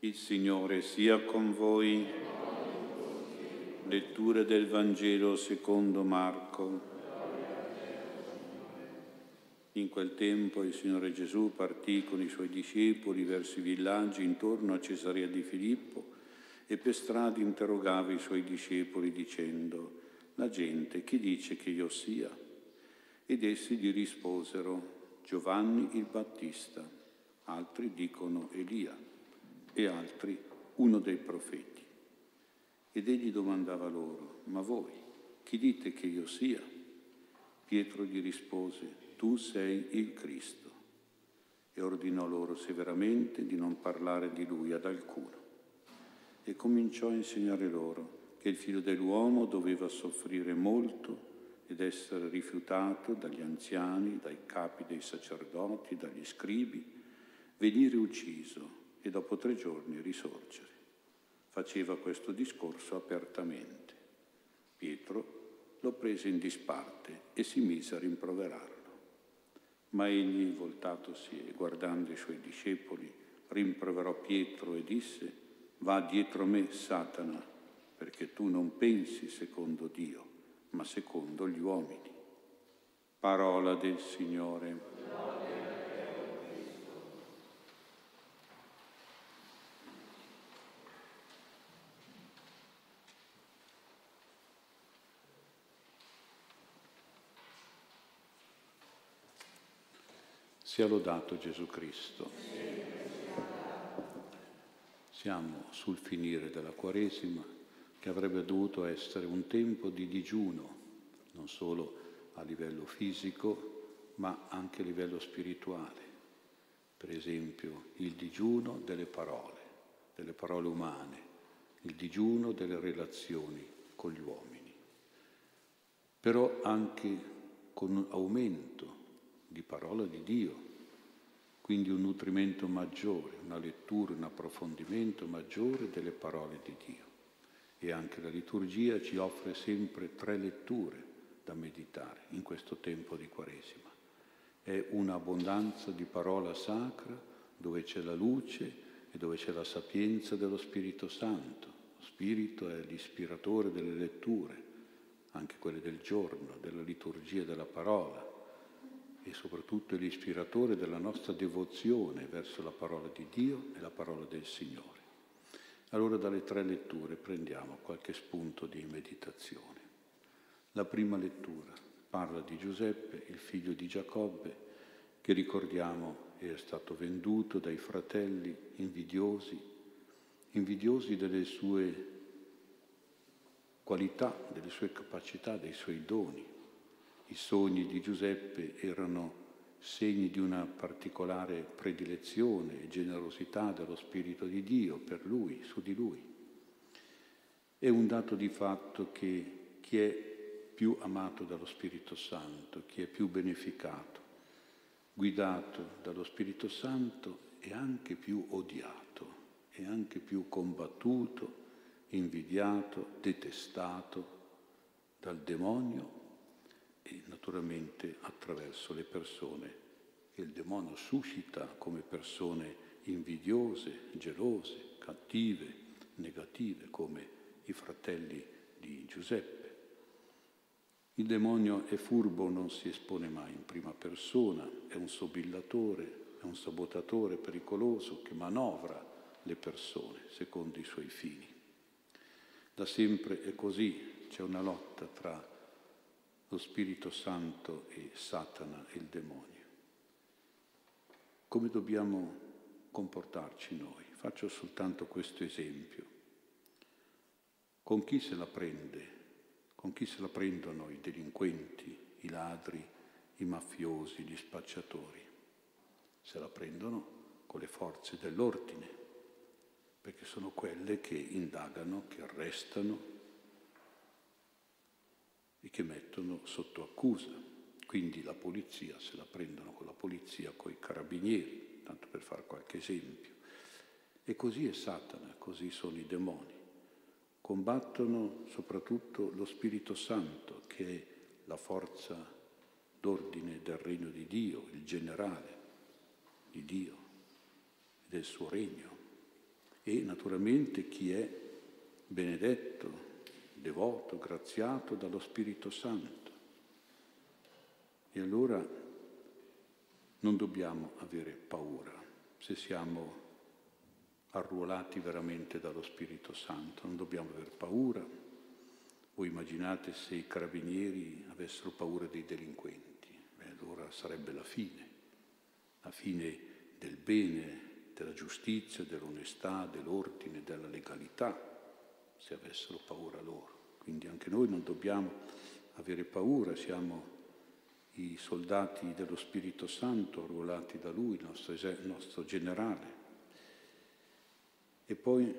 Il Signore sia con voi. Lettura del Vangelo secondo Marco. In quel tempo il Signore Gesù partì con i suoi discepoli verso i villaggi intorno a Cesarea di Filippo e per strada interrogava i suoi discepoli dicendo, la gente chi dice che io sia? Ed essi gli risposero, Giovanni il Battista, altri dicono Elia e altri uno dei profeti. Ed egli domandava loro, ma voi, chi dite che io sia? Pietro gli rispose, tu sei il Cristo. E ordinò loro severamente di non parlare di lui ad alcuno. E cominciò a insegnare loro che il figlio dell'uomo doveva soffrire molto ed essere rifiutato dagli anziani, dai capi dei sacerdoti, dagli scribi, venire ucciso e dopo tre giorni risorgere. Faceva questo discorso apertamente. Pietro lo prese in disparte e si mise a rimproverarlo. Ma egli, voltatosi e guardando i suoi discepoli, rimproverò Pietro e disse, Va dietro me, Satana, perché tu non pensi secondo Dio, ma secondo gli uomini. Parola del Signore. Sia lodato Gesù Cristo. Siamo sul finire della Quaresima che avrebbe dovuto essere un tempo di digiuno, non solo a livello fisico, ma anche a livello spirituale. Per esempio il digiuno delle parole, delle parole umane, il digiuno delle relazioni con gli uomini. Però anche con un aumento di parola di Dio, quindi un nutrimento maggiore, una lettura, un approfondimento maggiore delle parole di Dio. E anche la liturgia ci offre sempre tre letture da meditare in questo tempo di Quaresima. È un'abbondanza di parola sacra dove c'è la luce e dove c'è la sapienza dello Spirito Santo. Lo Spirito è l'ispiratore delle letture, anche quelle del giorno, della liturgia della parola e soprattutto è l'ispiratore della nostra devozione verso la parola di Dio e la parola del Signore. Allora dalle tre letture prendiamo qualche spunto di meditazione. La prima lettura parla di Giuseppe, il figlio di Giacobbe, che ricordiamo è stato venduto dai fratelli invidiosi, invidiosi delle sue qualità, delle sue capacità, dei suoi doni i sogni di Giuseppe erano segni di una particolare predilezione e generosità dello Spirito di Dio per lui, su di lui. È un dato di fatto che chi è più amato dallo Spirito Santo, chi è più beneficato, guidato dallo Spirito Santo, è anche più odiato, è anche più combattuto, invidiato, detestato dal demonio e naturalmente attraverso le persone che il demonio suscita come persone invidiose, gelose, cattive, negative, come i fratelli di Giuseppe. Il demonio è furbo, non si espone mai in prima persona, è un sobillatore, è un sabotatore pericoloso che manovra le persone secondo i suoi fini. Da sempre è così, c'è una lotta tra lo Spirito Santo e Satana e il demonio. Come dobbiamo comportarci noi? Faccio soltanto questo esempio. Con chi se la prende? Con chi se la prendono i delinquenti, i ladri, i mafiosi, gli spacciatori? Se la prendono con le forze dell'ordine, perché sono quelle che indagano, che arrestano, e che mettono sotto accusa. Quindi la polizia, se la prendono con la polizia, con i carabinieri, tanto per fare qualche esempio. E così è Satana, così sono i demoni. Combattono soprattutto lo Spirito Santo, che è la forza d'ordine del regno di Dio, il generale di Dio e del suo regno. e naturalmente chi è benedetto, devoto, graziato dallo Spirito Santo. E allora non dobbiamo avere paura se siamo arruolati veramente dallo Spirito Santo, non dobbiamo avere paura. Voi immaginate se i carabinieri avessero paura dei delinquenti, beh, allora sarebbe la fine, la fine del bene, della giustizia, dell'onestà, dell'ordine, della legalità, se avessero paura loro. Quindi anche noi non dobbiamo avere paura, siamo i soldati dello Spirito Santo arruolati da Lui, il nostro, il nostro generale. E poi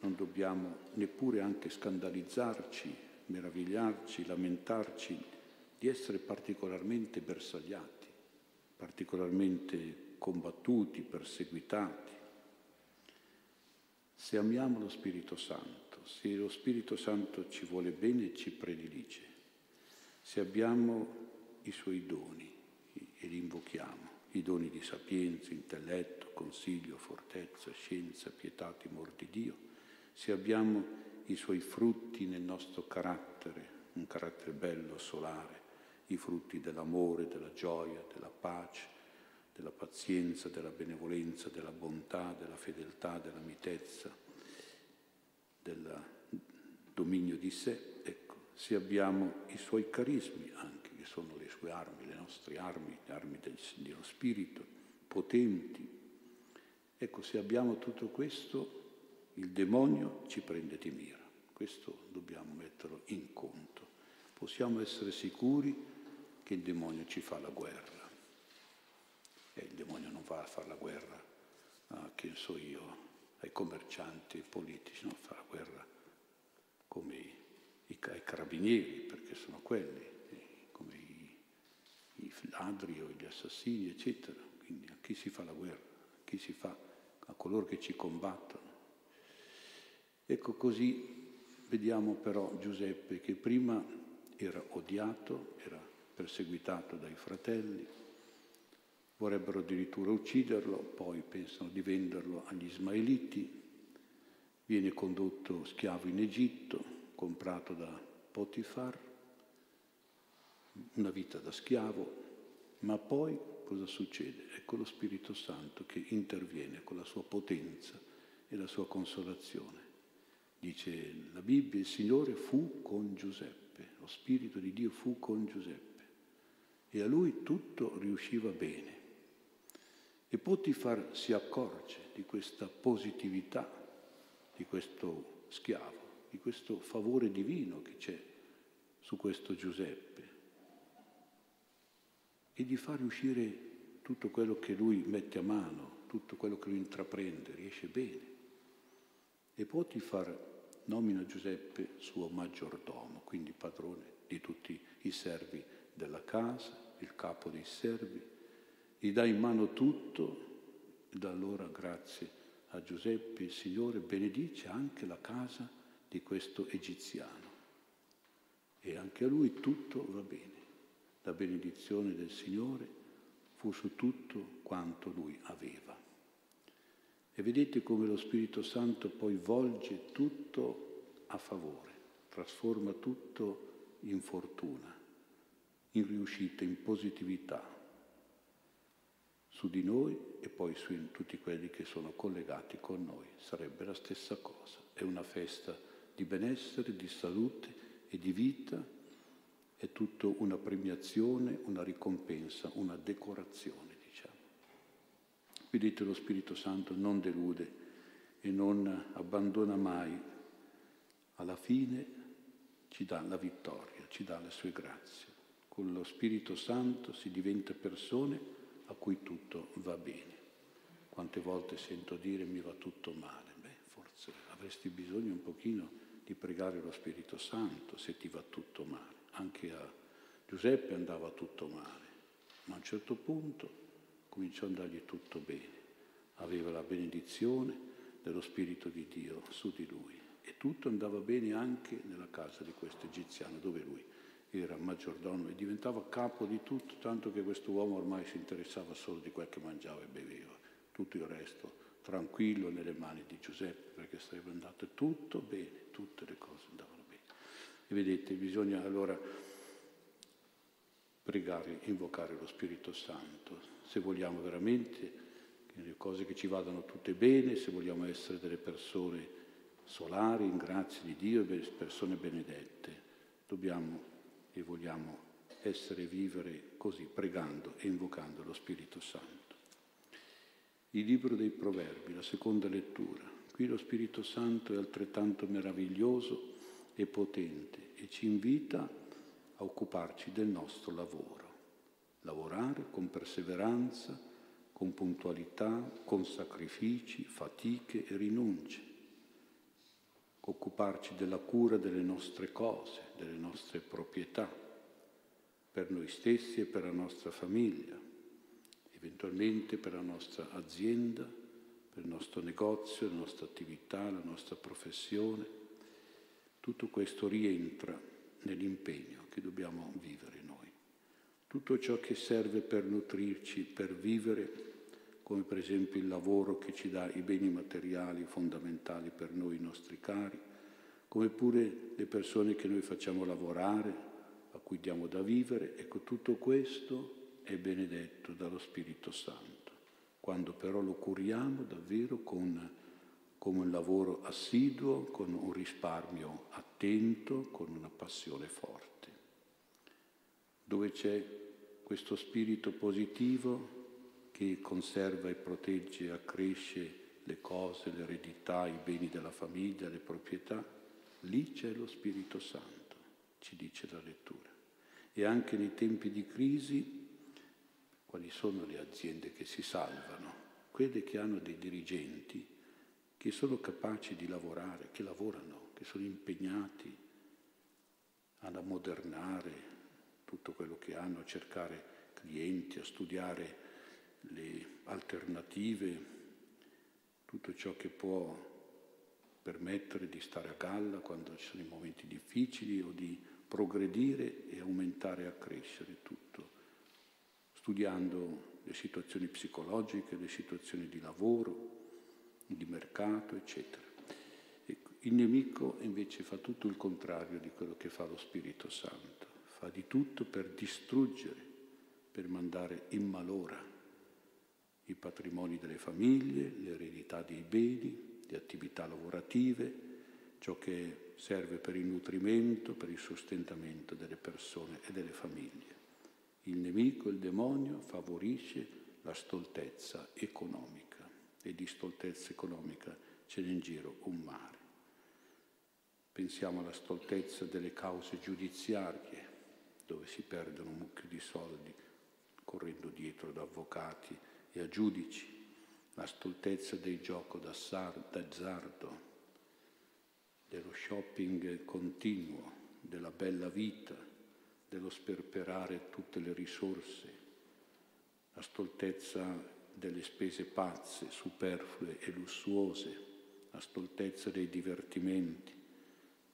non dobbiamo neppure anche scandalizzarci, meravigliarci, lamentarci di essere particolarmente bersagliati, particolarmente combattuti, perseguitati. Se amiamo lo Spirito Santo, se lo Spirito Santo ci vuole bene e ci predilige, se abbiamo i suoi doni e li invochiamo, i doni di sapienza, intelletto, consiglio, fortezza, scienza, pietà, timore di Dio, se abbiamo i suoi frutti nel nostro carattere, un carattere bello, solare, i frutti dell'amore, della gioia, della pace, della pazienza, della benevolenza, della bontà, della fedeltà, della mitezza, del dominio di sé, ecco, se abbiamo i suoi carismi anche, che sono le sue armi, le nostre armi, le armi del, dello Spirito, potenti, ecco, se abbiamo tutto questo, il demonio ci prende di mira. Questo dobbiamo metterlo in conto. Possiamo essere sicuri che il demonio ci fa la guerra e il demonio non va a fare la guerra, a, che so io, ai commercianti, ai politici, non fa la guerra come i, i, ai carabinieri, perché sono quelli, come i, i ladri o gli assassini, eccetera. Quindi a chi si fa la guerra? A chi si fa? A coloro che ci combattono. Ecco così vediamo però Giuseppe che prima era odiato, era perseguitato dai fratelli, vorrebbero addirittura ucciderlo, poi pensano di venderlo agli ismaeliti, viene condotto schiavo in Egitto, comprato da Potifar, una vita da schiavo, ma poi cosa succede? Ecco lo Spirito Santo che interviene con la sua potenza e la sua consolazione. Dice la Bibbia, il Signore fu con Giuseppe, lo Spirito di Dio fu con Giuseppe e a lui tutto riusciva bene. E Potifar si accorge di questa positività di questo schiavo, di questo favore divino che c'è su questo Giuseppe e di far uscire tutto quello che lui mette a mano, tutto quello che lui intraprende, riesce bene. E Potifar nomina Giuseppe suo maggiordomo, quindi padrone di tutti i servi della casa, il capo dei servi, gli dà in mano tutto e da allora grazie a Giuseppe il Signore benedice anche la casa di questo egiziano e anche a lui tutto va bene. La benedizione del Signore fu su tutto quanto lui aveva. E vedete come lo Spirito Santo poi volge tutto a favore, trasforma tutto in fortuna, in riuscita, in positività, su di noi e poi su tutti quelli che sono collegati con noi. Sarebbe la stessa cosa. È una festa di benessere, di salute e di vita, è tutto una premiazione, una ricompensa, una decorazione, diciamo. Vedete, lo Spirito Santo non delude e non abbandona mai. Alla fine ci dà la vittoria, ci dà le sue grazie. Con lo Spirito Santo si diventa persone a cui tutto va bene. Quante volte sento dire mi va tutto male? Beh, forse avresti bisogno un pochino di pregare lo Spirito Santo se ti va tutto male. Anche a Giuseppe andava tutto male, ma a un certo punto cominciò ad andargli tutto bene. Aveva la benedizione dello Spirito di Dio su di lui e tutto andava bene anche nella casa di questo egiziano dove lui era maggiordomo e diventava capo di tutto, tanto che questo uomo ormai si interessava solo di quel che mangiava e beveva, tutto il resto tranquillo nelle mani di Giuseppe perché sarebbe andato tutto bene, tutte le cose andavano bene. E vedete, bisogna allora pregare, invocare lo Spirito Santo, se vogliamo veramente che le cose che ci vadano tutte bene, se vogliamo essere delle persone solari, in grazia di Dio, persone benedette, dobbiamo e vogliamo essere e vivere così, pregando e invocando lo Spirito Santo. Il libro dei Proverbi, la seconda lettura. Qui lo Spirito Santo è altrettanto meraviglioso e potente e ci invita a occuparci del nostro lavoro. Lavorare con perseveranza, con puntualità, con sacrifici, fatiche e rinunce. Occuparci della cura delle nostre cose, delle nostre proprietà, per noi stessi e per la nostra famiglia eventualmente per la nostra azienda, per il nostro negozio, la nostra attività, la nostra professione. Tutto questo rientra nell'impegno che dobbiamo vivere noi. Tutto ciò che serve per nutrirci, per vivere, come per esempio il lavoro che ci dà i beni materiali fondamentali per noi, i nostri cari, come pure le persone che noi facciamo lavorare, a cui diamo da vivere, ecco tutto questo è benedetto dallo Spirito Santo. Quando però lo curiamo davvero con, con un lavoro assiduo, con un risparmio attento, con una passione forte. Dove c'è questo spirito positivo che conserva e protegge accresce le cose, l'eredità, i beni della famiglia, le proprietà, lì c'è lo Spirito Santo, ci dice la lettura. E anche nei tempi di crisi quali sono le aziende che si salvano? Quelle che hanno dei dirigenti che sono capaci di lavorare, che lavorano, che sono impegnati ad ammodernare tutto quello che hanno, a cercare clienti, a studiare le alternative, tutto ciò che può permettere di stare a galla quando ci sono i momenti difficili o di progredire e aumentare e accrescere tutto studiando le situazioni psicologiche, le situazioni di lavoro, di mercato, eccetera. Il nemico invece fa tutto il contrario di quello che fa lo Spirito Santo, fa di tutto per distruggere, per mandare in malora i patrimoni delle famiglie, l'eredità dei beni, le attività lavorative, ciò che serve per il nutrimento, per il sostentamento delle persone e delle famiglie. Il nemico, il demonio, favorisce la stoltezza economica e di stoltezza economica ce n'è in giro un mare. Pensiamo alla stoltezza delle cause giudiziarie, dove si perdono un mucchio di soldi correndo dietro ad avvocati e a giudici, la stoltezza del gioco d'azzardo, dello shopping continuo, della bella vita, dello sperperare tutte le risorse, la stoltezza delle spese pazze, superflue e lussuose, la stoltezza dei divertimenti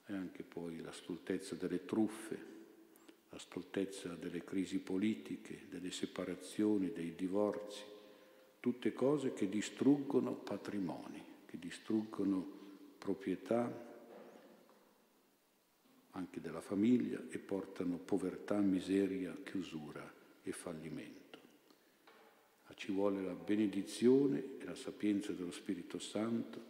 e anche poi la stoltezza delle truffe, la stoltezza delle crisi politiche, delle separazioni, dei divorzi, tutte cose che distruggono patrimoni, che distruggono proprietà, anche della famiglia e portano povertà, miseria, chiusura e fallimento. Ma ci vuole la benedizione e la sapienza dello Spirito Santo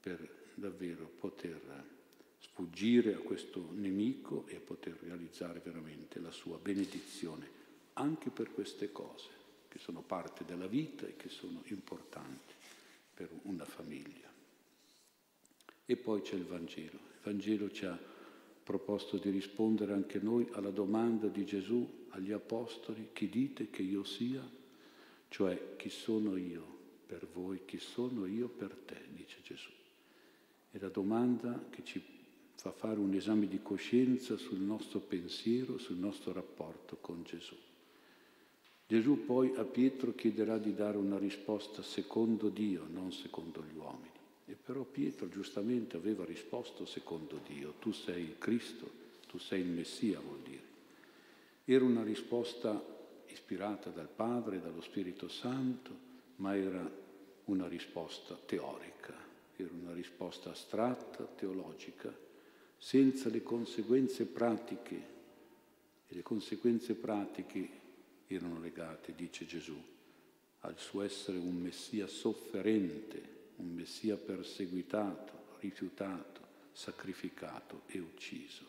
per davvero poter sfuggire a questo nemico e poter realizzare veramente la sua benedizione anche per queste cose che sono parte della vita e che sono importanti per una famiglia. E poi c'è il Vangelo. Il Vangelo ci ha proposto di rispondere anche noi alla domanda di Gesù agli Apostoli, chi dite che io sia? Cioè, chi sono io per voi, chi sono io per te, dice Gesù. È la domanda che ci fa fare un esame di coscienza sul nostro pensiero, sul nostro rapporto con Gesù. Gesù poi a Pietro chiederà di dare una risposta secondo Dio, non secondo gli uomini. E però Pietro giustamente aveva risposto secondo Dio, tu sei il Cristo, tu sei il Messia vuol dire. Era una risposta ispirata dal Padre, dallo Spirito Santo, ma era una risposta teorica, era una risposta astratta, teologica, senza le conseguenze pratiche. E le conseguenze pratiche erano legate, dice Gesù, al suo essere un Messia sofferente, un Messia perseguitato, rifiutato, sacrificato e ucciso.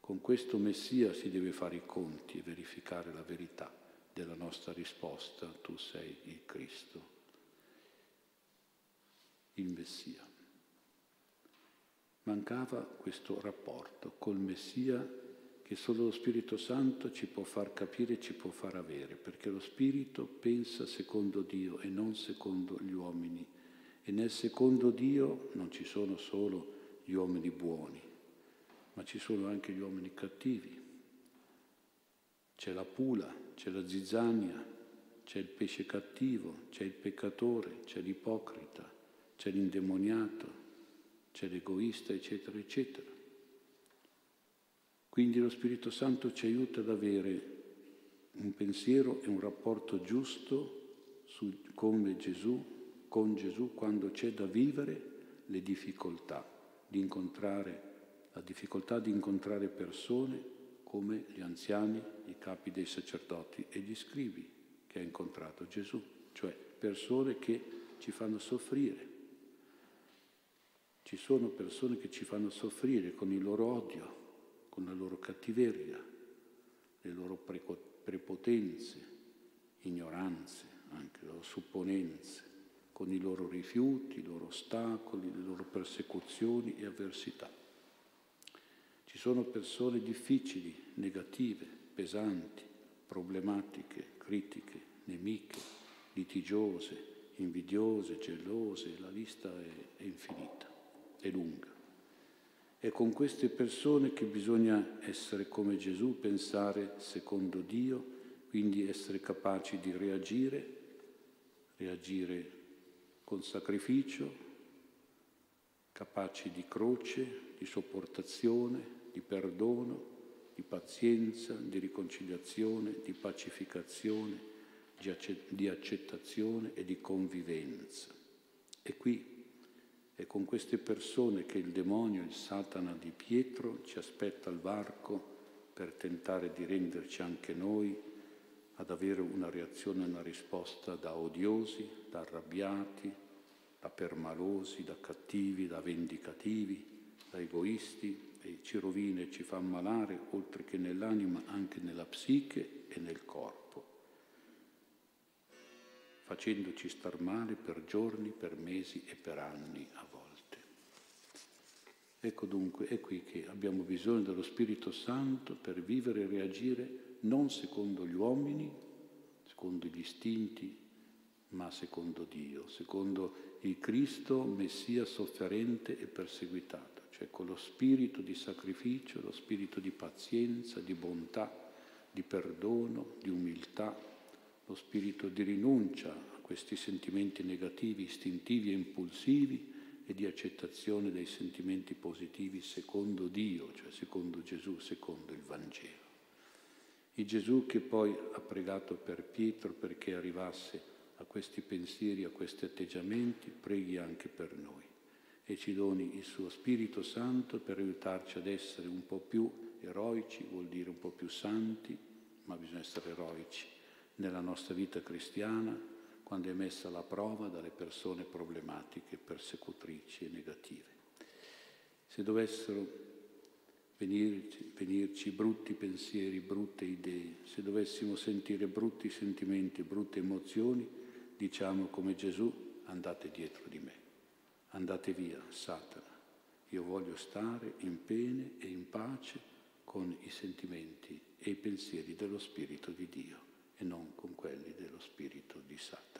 Con questo Messia si deve fare i conti e verificare la verità della nostra risposta, tu sei il Cristo, il Messia. Mancava questo rapporto col Messia che solo lo Spirito Santo ci può far capire ci può far avere, perché lo Spirito pensa secondo Dio e non secondo gli uomini. E nel secondo Dio non ci sono solo gli uomini buoni, ma ci sono anche gli uomini cattivi. C'è la pula, c'è la zizzania, c'è il pesce cattivo, c'è il peccatore, c'è l'ipocrita, c'è l'indemoniato, c'è l'egoista, eccetera, eccetera. Quindi lo Spirito Santo ci aiuta ad avere un pensiero e un rapporto giusto su come Gesù, con Gesù, quando c'è da vivere le difficoltà di incontrare, la difficoltà di incontrare persone come gli anziani, i capi dei sacerdoti e gli scrivi che ha incontrato Gesù, cioè persone che ci fanno soffrire. Ci sono persone che ci fanno soffrire con il loro odio, con la loro cattiveria, le loro prepotenze, ignoranze, anche le loro supponenze, con i loro rifiuti, i loro ostacoli, le loro persecuzioni e avversità. Ci sono persone difficili, negative, pesanti, problematiche, critiche, nemiche, litigiose, invidiose, gelose, la lista è, è infinita, è lunga. È con queste persone che bisogna essere come Gesù, pensare secondo Dio, quindi essere capaci di reagire, reagire con sacrificio, capaci di croce, di sopportazione, di perdono, di pazienza, di riconciliazione, di pacificazione, di accettazione e di convivenza. E qui è con queste persone che il demonio, il Satana di Pietro ci aspetta al varco per tentare di renderci anche noi ad avere una reazione, una risposta da odiosi, da arrabbiati, da permalosi, da cattivi, da vendicativi, da egoisti. E ci rovina e ci fa ammalare oltre che nell'anima anche nella psiche e nel corpo, facendoci star male per giorni, per mesi e per anni a Ecco dunque, è qui che abbiamo bisogno dello Spirito Santo per vivere e reagire non secondo gli uomini, secondo gli istinti, ma secondo Dio, secondo il Cristo Messia sofferente e perseguitato, cioè con lo spirito di sacrificio, lo spirito di pazienza, di bontà, di perdono, di umiltà, lo spirito di rinuncia a questi sentimenti negativi, istintivi e impulsivi e di accettazione dei sentimenti positivi secondo Dio, cioè secondo Gesù, secondo il Vangelo. Il Gesù che poi ha pregato per Pietro perché arrivasse a questi pensieri, a questi atteggiamenti, preghi anche per noi e ci doni il suo Spirito Santo per aiutarci ad essere un po' più eroici, vuol dire un po' più santi, ma bisogna essere eroici nella nostra vita cristiana, quando è messa alla prova dalle persone problematiche, persecutrici e negative. Se dovessero venirci, venirci brutti pensieri, brutte idee, se dovessimo sentire brutti sentimenti, brutte emozioni, diciamo come Gesù, andate dietro di me, andate via, Satana. Io voglio stare in pene e in pace con i sentimenti e i pensieri dello Spirito di Dio non con quelli dello spirito di Satana.